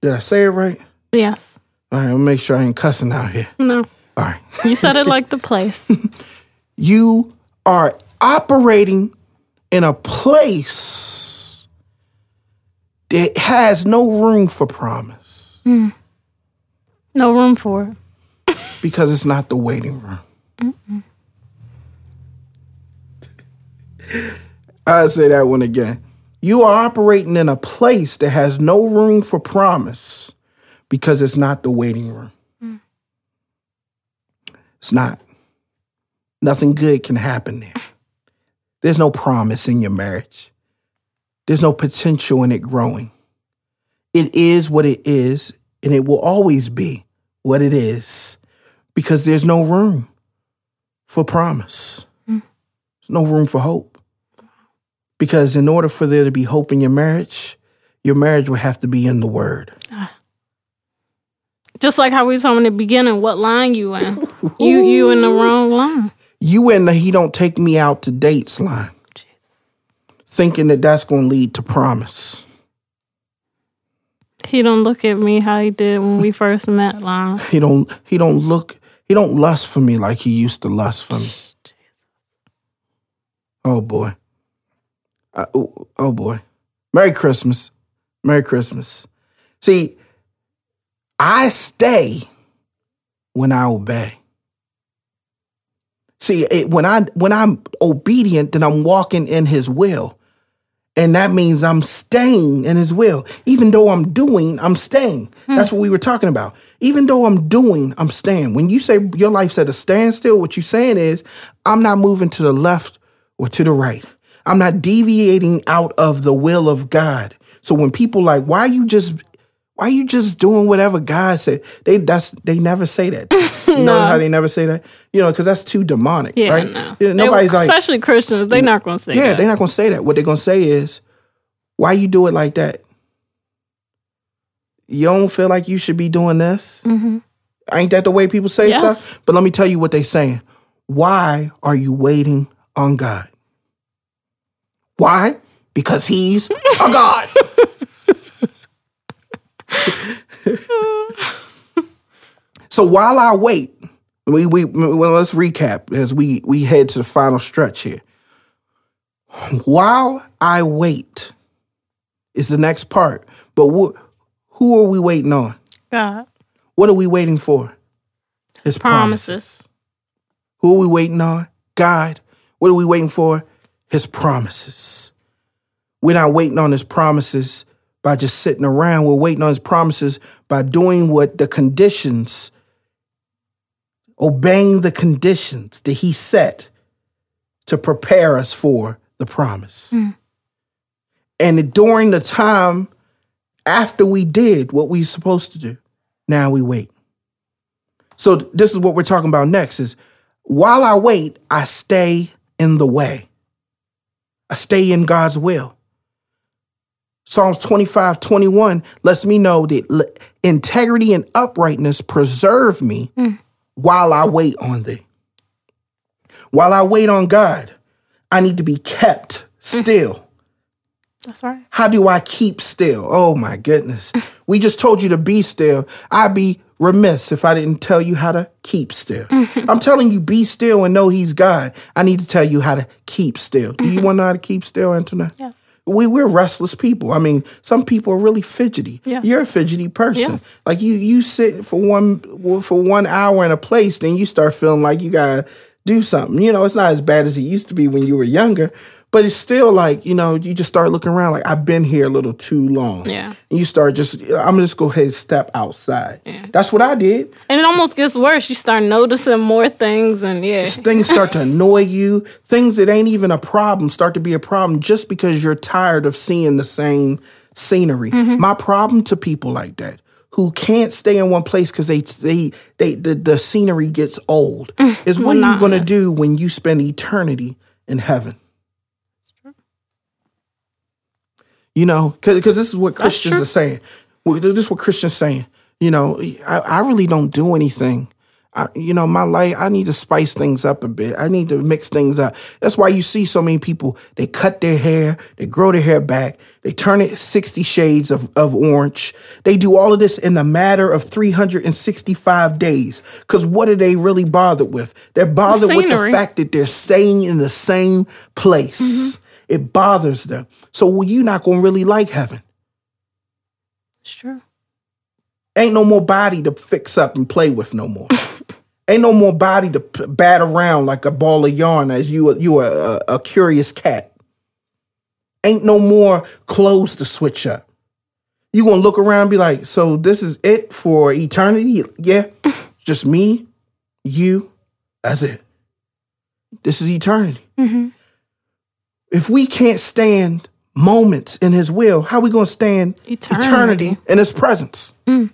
Did I say it right? Yes. All right, I'll make sure I ain't cussing out here. No. All right. You said it [laughs] like the place. You are operating in a place that has no room for promise hmm. No room for it. because it's not the waiting room. I'll say that one again. You are operating in a place that has no room for promise because it's not the waiting room. Mm. It's not. Nothing good can happen there. There's no promise in your marriage. There's no potential in it growing. It is what it is, and it will always be what it is because there's no room for promise. Hmm. There's no room for hope. Because in order for there to be hope in your marriage, your marriage will have to be in the word. Ah. Just like how we was talking in the beginning, what line you in? You you in the wrong line. You in the he don't take me out to dates line, thinking that that's going to lead to promise. He don't look at me how he did when we first met line. He don't he don't look he don't lust for me like he used to lust for me. Oh boy. Uh, I- oh, oh boy. Merry Christmas. Merry Christmas. See, I stay when I obey. See, it, when I when I'm obedient, then I'm walking in His will, and that means I'm staying in His will. Even though I'm doing, I'm staying. Hmm. That's what we were talking about. Even though I'm doing, I'm staying. When you say your life's at a standstill, what you're saying is I'm not moving to the left or to the right. I'm not deviating out of the will of God. So when people like, why are you just why are you just doing whatever God said? They that's they never say that. [laughs] You know how they never say that? You know, because that's too demonic, Yeah, right? no. Nobody's They- like, especially Christians, they're not gonna say yeah, that. they're not gonna say that. What they're gonna say is, why you do it like that? You don't feel like you should be doing this? Ain't that the way people say Mm-hmm. Yes. stuff? But let me tell you what they're saying. Why are you waiting on God? Why? Because He's a [laughs] God. So while I wait, we we well, let's recap as we we head to the final stretch here. While I wait is the next part. But wh- who are we waiting on? God What are we waiting for? His promises. promises. Who are we waiting on? God. What are we waiting for? His promises. We're not waiting on his promises by just sitting around. We're waiting on his promises by doing what the conditions, obeying the conditions that he set to prepare us for the promise. Mm. And during the time after we did what we were supposed to do, now we wait. So this is what we're talking about next is while I wait, I stay in the way. I stay in God's will. Psalms 25, 21 lets me know that integrity and uprightness preserve me hmm. while I wait on thee. While I wait on God, I need to be kept hmm. still. That's right. How do I keep still? Oh my goodness. Hmm. We just told you to be still. I'd be remiss if I didn't tell you how to keep still. I'm telling you, be still and know He's God. I need to tell you how to keep still. Do you want to know how to keep still, Antoinette? Yes. We, we're restless people. I mean, some people are really fidgety. Yes. You're a fidgety person. Yes. Like you, you sit for one for one hour in a place, then you start feeling like you gotta do something. You know, it's not as bad as it used to be when you were younger, but it's still like you know, you just start looking around like I've been here a little too long. Yeah. And you start just, I'm gonna just go ahead and step outside. Yeah. That's what I did. And it almost gets worse. You start noticing more things, and yeah, things start to [laughs] annoy you. Things that ain't even a problem start to be a problem just because you're tired of seeing the same scenery. Mm-hmm. My problem to people like that who can't stay in one place because they they they the, the scenery gets old mm, is what are you gonna do when you spend eternity in heaven? You know, because this is what Christians are saying. This is what Christians saying. You know, I, I really don't do anything I, you know, my life, I need to spice things up a bit. I need to mix things up. That's why you see so many people, they cut their hair, they grow their hair back, they turn it 60 shades of, of orange. They do all of this in a matter of 365 days. Because what are they really bothered with? They're bothered the with the fact that they're staying in the same place. Mm-hmm. It bothers them. So well, you're not going to really like heaven. It's true. Ain't no more body to fix up and play with no more. [laughs] Ain't no more body to p- bat around like a ball of yarn as you you a, a, a curious cat. Ain't no more clothes to switch up. You gonna look around and be like, so this is it for eternity? Yeah, [laughs] just me, you, that's it. This is eternity. Mm-hmm. If we can't stand moments in His will, how are we gonna stand eternity, eternity in His presence? Mm.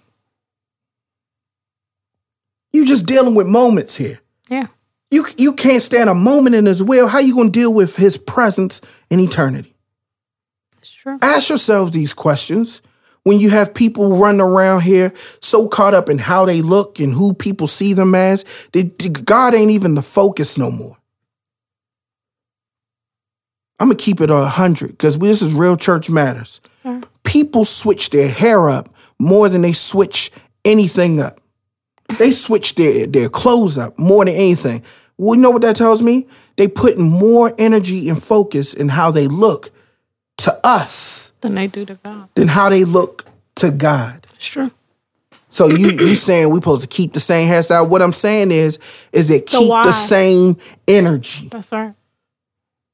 You just dealing with moments here. Yeah. You you can't stand a moment in his will. How you gonna deal with his presence in eternity? That's true. Ask yourselves these questions when you have people running around here so caught up in how they look and who people see them as, that God ain't even the focus no more. I'm gonna keep it a hundred because this is real church matters. Sorry. People switch their hair up more than they switch anything up. They switch their, their clothes up more than anything. Well, you know what that tells me? They put more energy and focus in how they look to us than they do to God. Than how they look to God. It's true. So you you saying we supposed to keep the same hairstyle? What I'm saying is is that keep the same energy. That's right.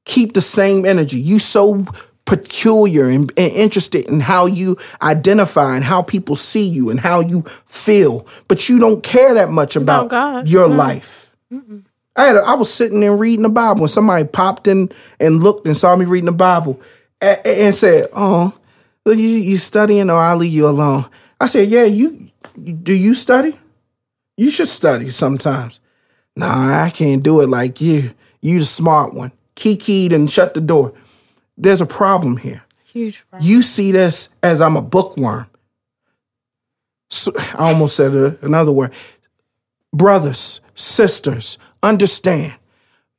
Keep the same energy. You so peculiar and, and, interested in how you identify and how people see you and how you feel, but you don't care that much about, about your mm. life. Mm-mm. I had a, I was sitting there reading the Bible and somebody popped in and looked and saw me reading the Bible and, and said, "Oh, you you studying or I'll leave you alone." I said, "Yeah, you do you study? You should study sometimes." Nah, I can't do it like you. You the smart one. Kiki and shut the door there's a problem here. Huge problem. You see this as I'm a bookworm. So, I almost said another word. Brothers, sisters, understand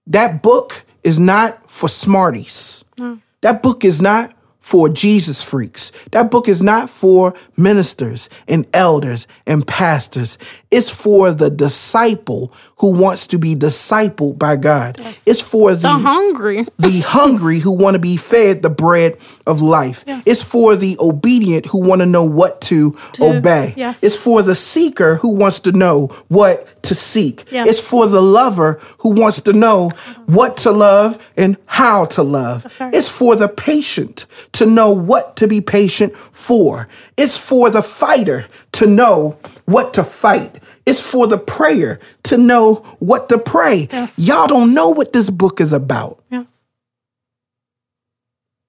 that book is not for smarties. No. That book is not for Jesus freaks. That book is not for ministers and elders and pastors. It's for the disciple who wants to be discipled by God. Yes. It's for the, the hungry. [laughs] the hungry who want to be fed the bread of life. Yes. It's for the obedient who want to know what to, to obey. Yes. It's for the seeker who wants to know what to seek. It's for the lover who wants to know what to love and how to love. Right. It's for the patient to know what to be patient for. It's for the fighter to know what to fight. It's for the prayer to know what to pray. Yes. Y'all don't know what this book is about. Yes.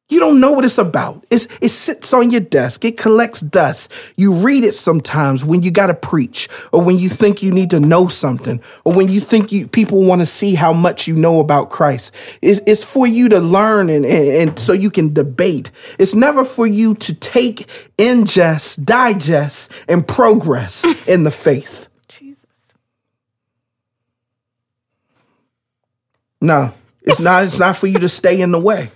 You don't know what it's about. It's, it sits on your desk. It collects dust. You read it sometimes when you got to preach or when you think you need to know something or when you think you, people want to see how much you know about Christ. It's, it's for you to learn and, and, and so you can debate. It's never for you to take, ingest, digest, and progress mm. in the faith. Jesus. No, it's not. It's not for you to stay in the way.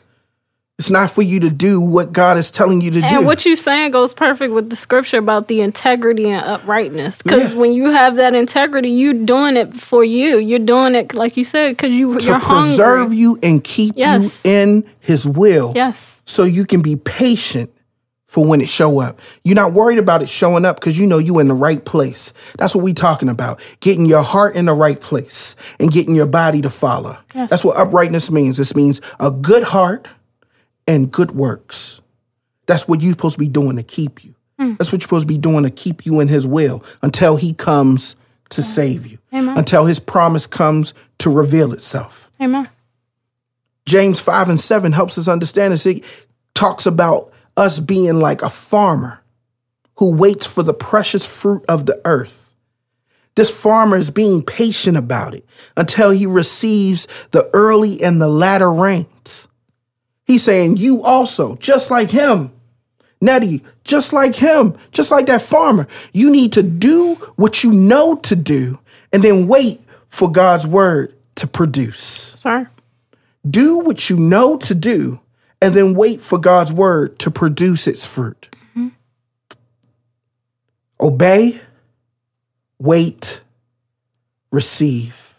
It's not for you to do what God is telling you to and do. And what you're saying goes perfect with the scripture about the integrity and uprightness. Because yeah. when you have that integrity, you're doing it for you. You're doing it, like you said, because you, to you're preserve hungry. you and keep yes. you in His will. Yes. So you can be patient for when it show up. You're not worried about it showing up because you know you in the right place. That's what we talking about. Getting your heart in the right place and getting your body to follow. Yes. That's what uprightness means. This means a good heart and good works. That's what you're supposed to be doing to keep you. Mm. That's what you're supposed to be doing to keep you in his will until he comes to save you. Amen. Until his promise comes to reveal itself. Amen. James 5 and 7 helps us understand this. It talks about us being like a farmer who waits for the precious fruit of the earth. This farmer is being patient about it until he receives the early and the latter rains. He's saying, You also, just like him. Nettie, just like him, just like that farmer, you need to do what you know to do and then wait for God's word to produce. Sorry. Do what you know to do and then wait for God's word to produce its fruit. Mm-hmm. Obey, wait, receive,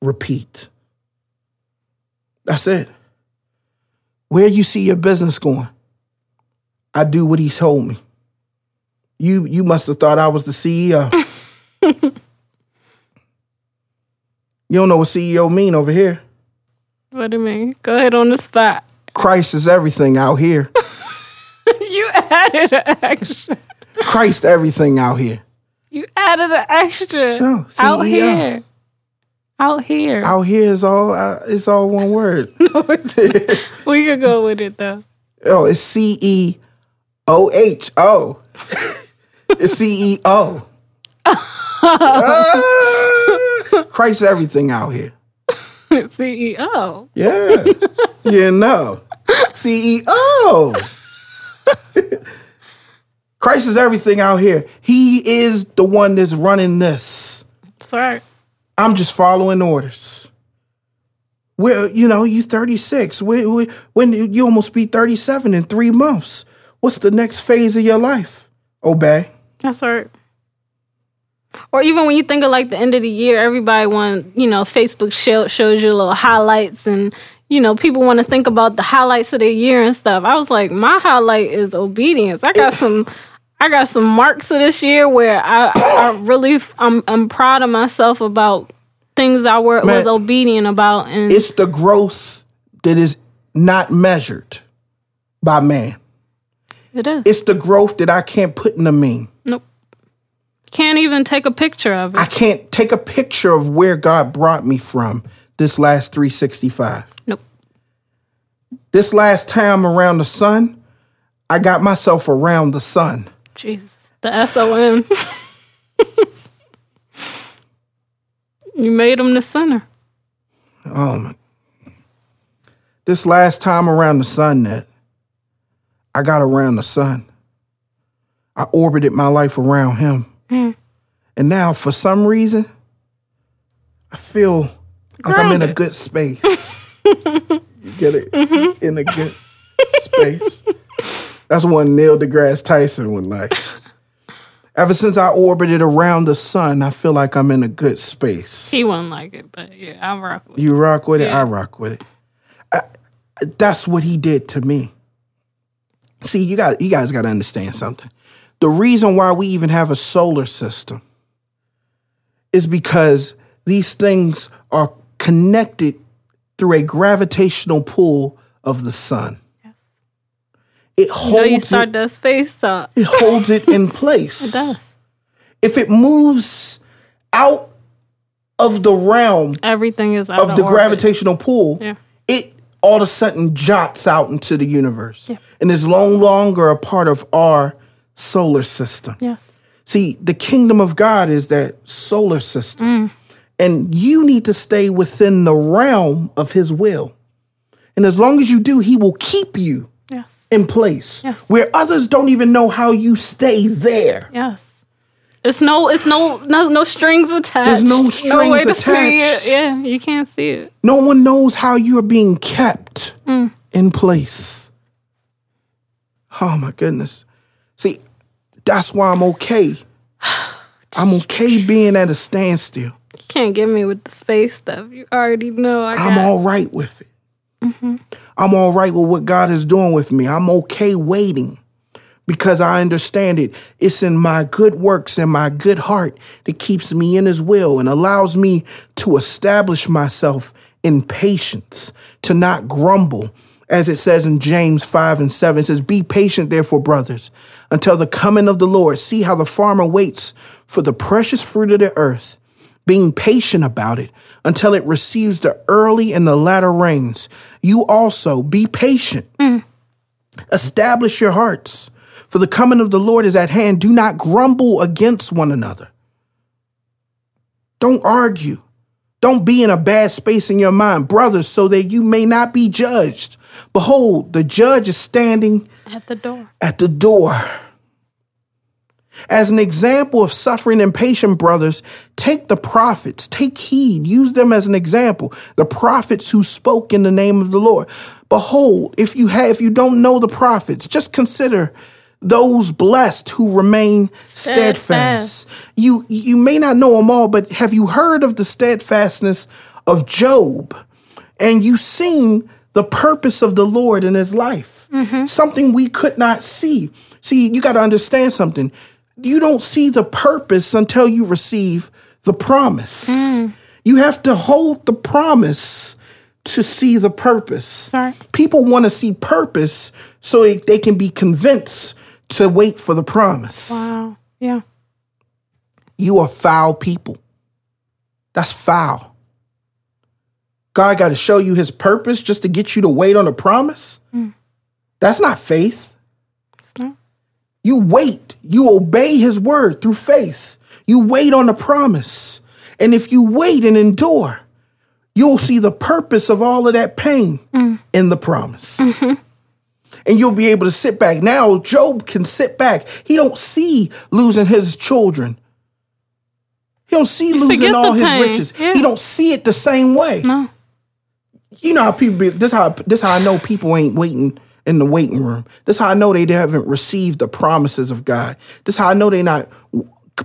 repeat. That's it. Where you see your business going, I do what he told me. You you must have thought I was the CEO. [laughs] you don't know what CEO mean over here. What do you mean? Go ahead on the spot. Christ is everything out here. [laughs] you added an extra. Christ everything out here. You added an extra. No, out here. Out here. Out here is all uh, it's all one word. [laughs] No, we could go with it though. [laughs] Oh, it's C E O H O. It's C E O. Ah, Christ everything out here. CEO. Yeah. you know. CEO. [laughs] Christ is everything out here. He is the one that's running this. Sorry. I'm just following orders. Well, you know, you 36. When, when- when you almost be 37 in three months, what's the next phase of your life? Obey. That's right. Or even when you think of like the end of the year, everybody want you know Facebook show, shows you little highlights, and you know people want to think about the highlights of their year and stuff. I was like, my highlight is obedience. I got some, I got some marks of this year where I, I really, I'm, I'm proud of myself about things I were, was obedient about, and It's the growth that is not measured by man. it is. It's the growth that I can't put in a meme. nope. Can't even take a picture of it. I can't take a picture of where God brought me from this last 365. nope. This last time around the sun, I got myself around the sun. Jesus. The S O N. [laughs] you made him the center. Oh my. This last time around the sun that I got around the sun. I orbited my life around him. Hmm. And now for some reason, I feel like I'm in a good space. you get it? Mm-hmm. In a good space. That's one Neil deGrasse Tyson would like. Ever since I orbited around the sun, I feel like I'm in a good space. He wouldn't like it, but yeah, I rock with it. You rock with it, I rock with it. I, that's what he did to me. See, you got you guys got to understand something. The reason why we even have a solar system is because these things are connected through a gravitational pull of the sun. It You know, holds you it, space talk. it holds it in [laughs] place. It does. If it moves out of the realm Everything is out of the gravitational pull, Yeah. it all of a sudden jots out into the universe Yeah. and is no longer a part of our solar system. Yes. See, the kingdom of God is that solar system. Mm. And you need to stay within the realm of his will. And as long as you do, he will keep you Yes. in place Yes. where others don't even know how you stay there. Yes. It's no, it's no, no, no strings attached. There's no strings see attached. Yeah, you can't see it. No one knows how you're being kept mm. in place. Oh my goodness. See, that's why I'm okay. [sighs] I'm okay being at a standstill. Can't get me with the space stuff. You already know. I I'm all right with it. Mm-hmm. I'm all right with what God is doing with me. I'm okay waiting because I understand it. It's in my good works and my good heart that keeps me in His will and allows me to establish myself in patience, to not grumble. As it says in James 5 and 7, it says, Be patient, therefore, brothers, until the coming of the Lord. See how the farmer waits for the precious fruit of the earth being patient about it until it receives the early and the latter rains. You also be patient. Mm. Establish your hearts, for the coming of the Lord is at hand. Do not grumble against one another. Don't argue. Don't be in a bad space in your mind, brothers, so that you may not be judged. Behold, the judge is standing at the door. at the door. As an example of suffering and patient brothers, take the prophets, take heed, use them as an example. The prophets who spoke in the name of the Lord. Behold, if you have, if you don't know the prophets, just consider those blessed who remain steadfast. steadfast. You you may not know them all, but have you heard of the steadfastness of Job? And you seen the purpose of the Lord in his life. Mm-hmm. Something we could not see. See, you got to understand something you don't see the purpose until you receive the promise. Mm. You have to hold the promise to see the purpose. Sorry. People want to see purpose so they can be convinced to wait for the promise. Wow. Yeah. You are foul people. That's foul. God got to show you his purpose just to get you to wait on a promise. Mm. That's not faith. You wait. You obey his word through faith. You wait on the promise. And if you wait and endure, you'll see the purpose of all of that pain mm. in the promise. Mm-hmm. And you'll be able to sit back. Now Job can sit back. He don't see losing his children. He don't see losing all his pain. riches. Yeah. He don't see it the same way. No. You know how people be, this how this how I know people ain't waiting in the waiting room. This is how I know they haven't received the promises of God. This is how I know they're not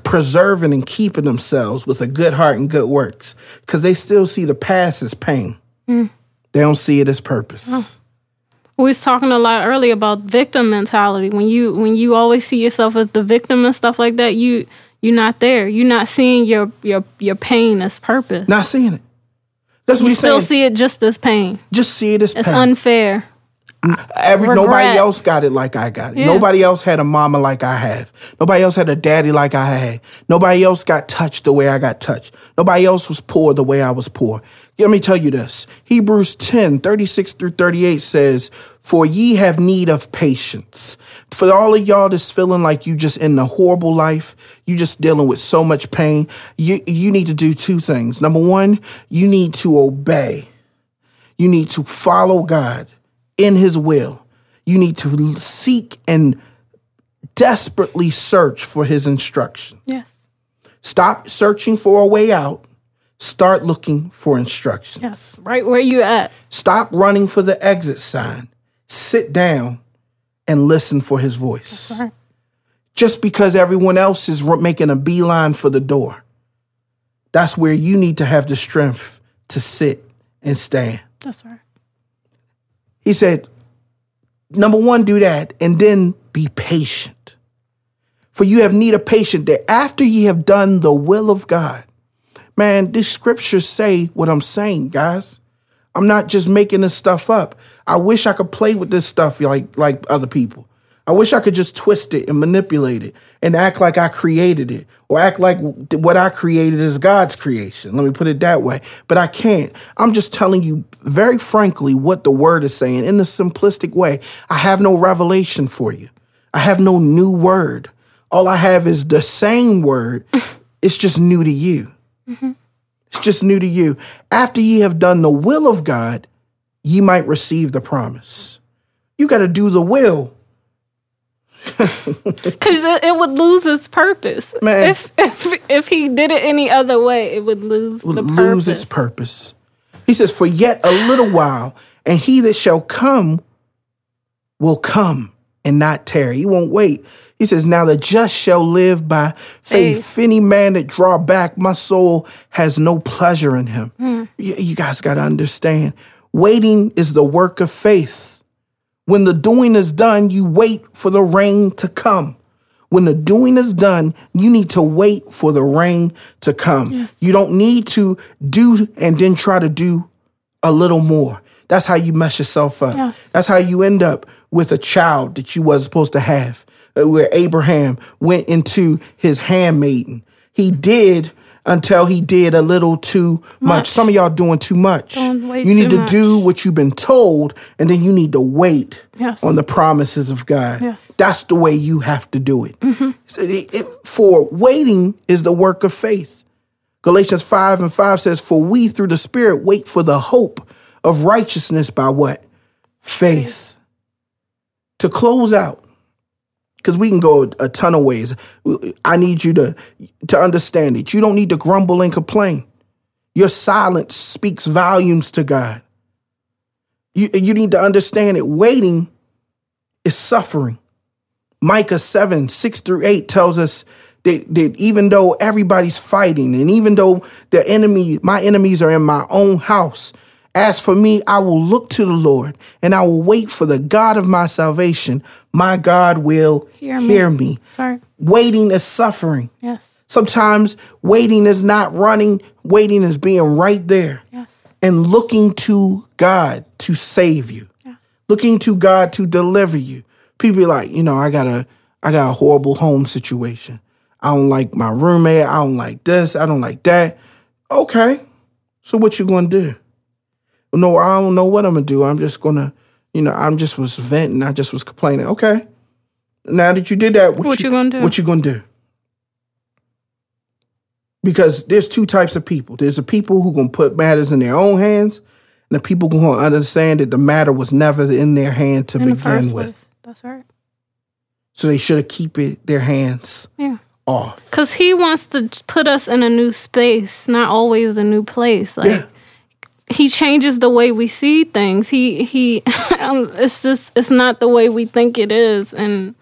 preserving and keeping themselves with a good heart and good works because they still see the past as pain. Mm. They don't see it as purpose. Oh. We was talking a lot earlier about victim mentality. When you when you always see yourself as the victim and stuff like that, you you're not there. You're not seeing your your your pain as purpose. Not seeing it. That's what you still saying. see it just as pain. Just see it as it's pain. unfair. Every Regret. nobody else got it like I got it. Yeah. Nobody else had a mama like I have. Nobody else had a daddy like I had. Nobody else got touched the way I got touched. Nobody else was poor the way I was poor. Let me tell you this. Hebrews 10, 36 through 38 says, For ye have need of patience. For all of y'all that's feeling like you just in a horrible life, you just dealing with so much pain, you, you need to do two things. Number one, you need to obey. You need to follow God in his will. You need to seek and desperately search for his instruction. Yes. Stop searching for a way out. Start looking for instructions. Yes, right where you at. Stop running for the exit sign. Sit down and listen for his voice. Right. Just because everyone else is making a beeline for the door, that's where you need to have the strength to sit and stand. That's right. He said, number one, do that, and then be patient. For you have need of patience that after ye have done the will of God. Man, these scriptures say what I'm saying, guys. I'm not just making this stuff up. I wish I could play with this stuff like like other people. I wish I could just twist it and manipulate it and act like I created it or act like what I created is God's creation. Let me put it that way. But I can't. I'm just telling you very frankly what the word is saying in a simplistic way. I have no revelation for you, I have no new word. All I have is the same word, [laughs] it's just new to you. Mm-hmm. It's just new to you. After ye have done the will of God, ye might receive the promise. You got to do the will because it, would lose its purpose. Man. If, if if he did it any other way, it would lose the purpose. lose its purpose. He says, "For yet a little while, and he that shall come will come and not tarry. He won't wait." He says, "Now the just shall live by faith. faith. Any man that draw back, my soul has no pleasure in him." Hmm. You, you guys got to understand. Waiting is the work of faith. When the doing is done, you wait for the rain to come. When the doing is done, you need to wait for the rain to come. Yes. You don't need to do and then try to do a little more. That's how you mess yourself up. That's how you end up with a child that you was supposed to have. Uh, where Abraham went into his handmaiden. He did until he did a little too much. much. Some of y'all doing too much. you need to much. do what you've been told, and then you need to wait yes. on the promises of God. Yes. That's the way you have to do it. Mm-hmm. it, it. For waiting is the work of faith. Galatians 5 and 5 says, For we through the Spirit wait for the hope of righteousness by what? Faith. To close out, because we can go a ton of ways. I need you to to understand it. You don't need to grumble and complain. Your silence speaks volumes to God. You, you need to understand it. Waiting is suffering. Micah 7, 6 through 8 tells us that, that even though everybody's fighting and even though the enemy, my enemies are in my own house, as for me, I will look to the Lord and I will wait for the God of my salvation. My God will hear me. Hear me. Sorry. Waiting is suffering. Yes. Sometimes waiting is not running, waiting is being right there. Yes. And looking to God to save you. Yeah. Looking to God to deliver you people like, you know, I got a I got a horrible home situation. I don't like my roommate. I don't like this. I don't like that. Okay. So what you gonna do? No, I don't know what I'm gonna do. I'm just gonna, you know, I'm just was venting. I just was complaining. Okay. Now that you did that, what, what you, you gonna do? What you gonna do? Because there's two types of people. There's the people who gonna put matters in their own hands, and the people who gonna understand that the matter was never in their hand to in begin with. That's right. So they should have keep it their hands yeah. off. Cause he wants to put us in a new space, not always a new place. Like yeah. He changes the way we see things. He he [laughs] um, it's just it's not the way we think it is and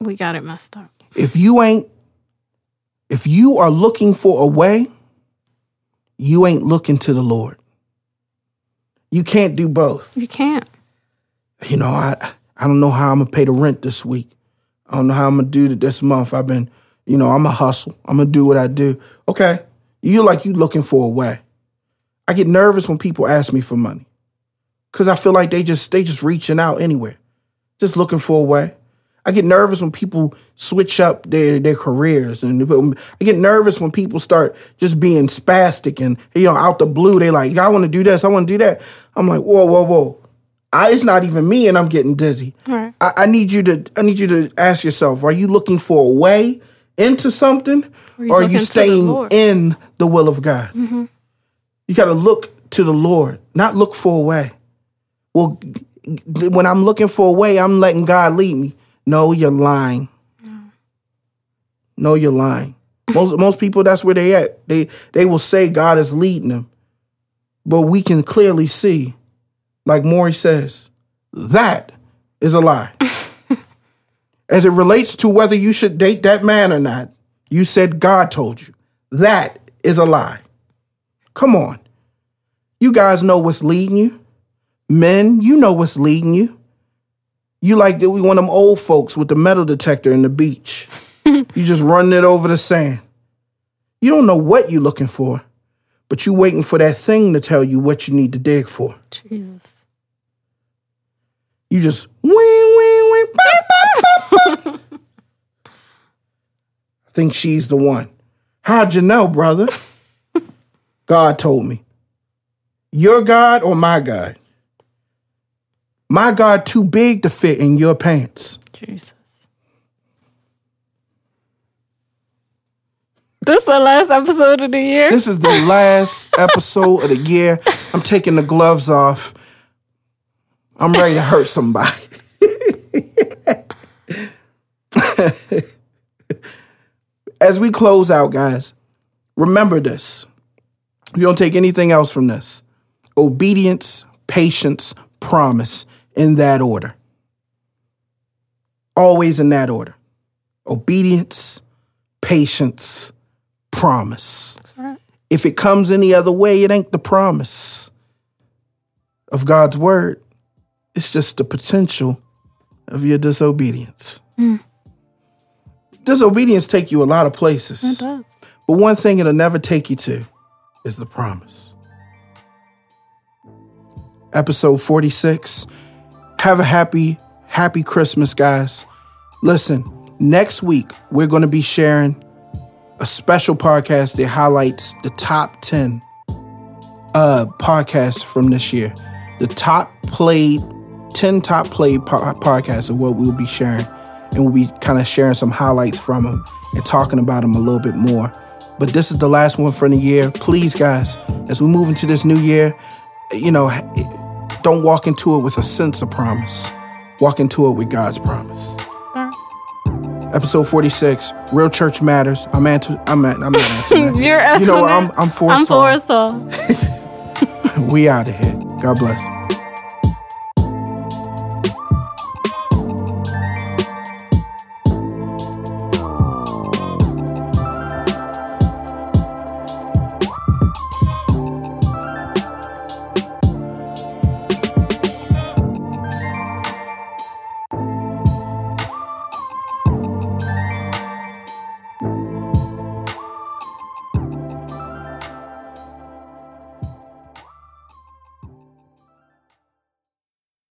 we got it messed up. If you ain't if you are looking for a way, you ain't looking to the Lord. You can't do both. You can't. You know, I I don't know how I'm gonna pay the rent this week. I don't know how I'm gonna do it this month. I've been, you know, I'm a hustle. I'm gonna do what I do. Okay. You like you looking for a way. I get nervous when people ask me for money. Cause I feel like they just they just reaching out anywhere. Just looking for a way. I get nervous when people switch up their their careers, and I get nervous when people start just being spastic and you know out the blue. They like, I want to do this, I want to do that. I'm like, whoa, whoa, whoa. I, it's not even me, and I'm getting dizzy. Right. I, I, need you to. I need you to ask yourself: Are you looking for a way into something, or, you or are you staying the in the will of God? Mm-hmm. You got to look to the Lord, not look for a way. Well, when I'm looking for a way, I'm letting God lead me. No, you're lying. No, no you're lying. [laughs] most most people, that's where they at. They they will say God is leading them, but we can clearly see like Maury says, that is a lie. [laughs] As it relates to whether you should date that man or not, you said God told you. That is a lie. Come on. You guys know what's leading you. Men, you know what's leading you. You like that we want them old folks with the metal detector in the beach. [laughs] you just running it over the sand. You don't know what you're looking for, but you're waiting for that thing to tell you what you need to dig for. Jesus. You just wing, wing, wing. [laughs] I think she's the one. How'd you know, brother? God told me. Your God or my God? My God too big to fit in your pants. Jesus. This is the last episode of the year. This is the last [laughs] episode of the year. I'm taking the gloves off I'm ready to hurt somebody. [laughs] As we close out, guys, remember this. If you don't take anything else from this, obedience, patience, promise in that order. Always in that order. Obedience, patience, promise. Right. If it comes any other way, it ain't the promise of God's word. It's just the potential of your disobedience. Mm. Disobedience take you a lot of places. It does. But one thing it'll never take you to is the promise. Episode 46. Have a happy, happy Christmas, guys. Listen, next week we're going to be sharing a special podcast that highlights the top 10 uh, podcasts from this year. The top played 10 top played po- podcasts of what we'll be sharing. And we'll be kind of sharing some highlights from them and talking about them a little bit more. But this is the last one for the year. Please, guys, as we move into this new year, you know, don't walk into it with a sense of promise. Walk into it with God's promise. Episode 46, Real Church Matters. I'm answer, I'm at, I'm not [laughs] answering. You're You know what? I'm. I'm Forrest I'm Hall. [laughs] We out of here. God bless.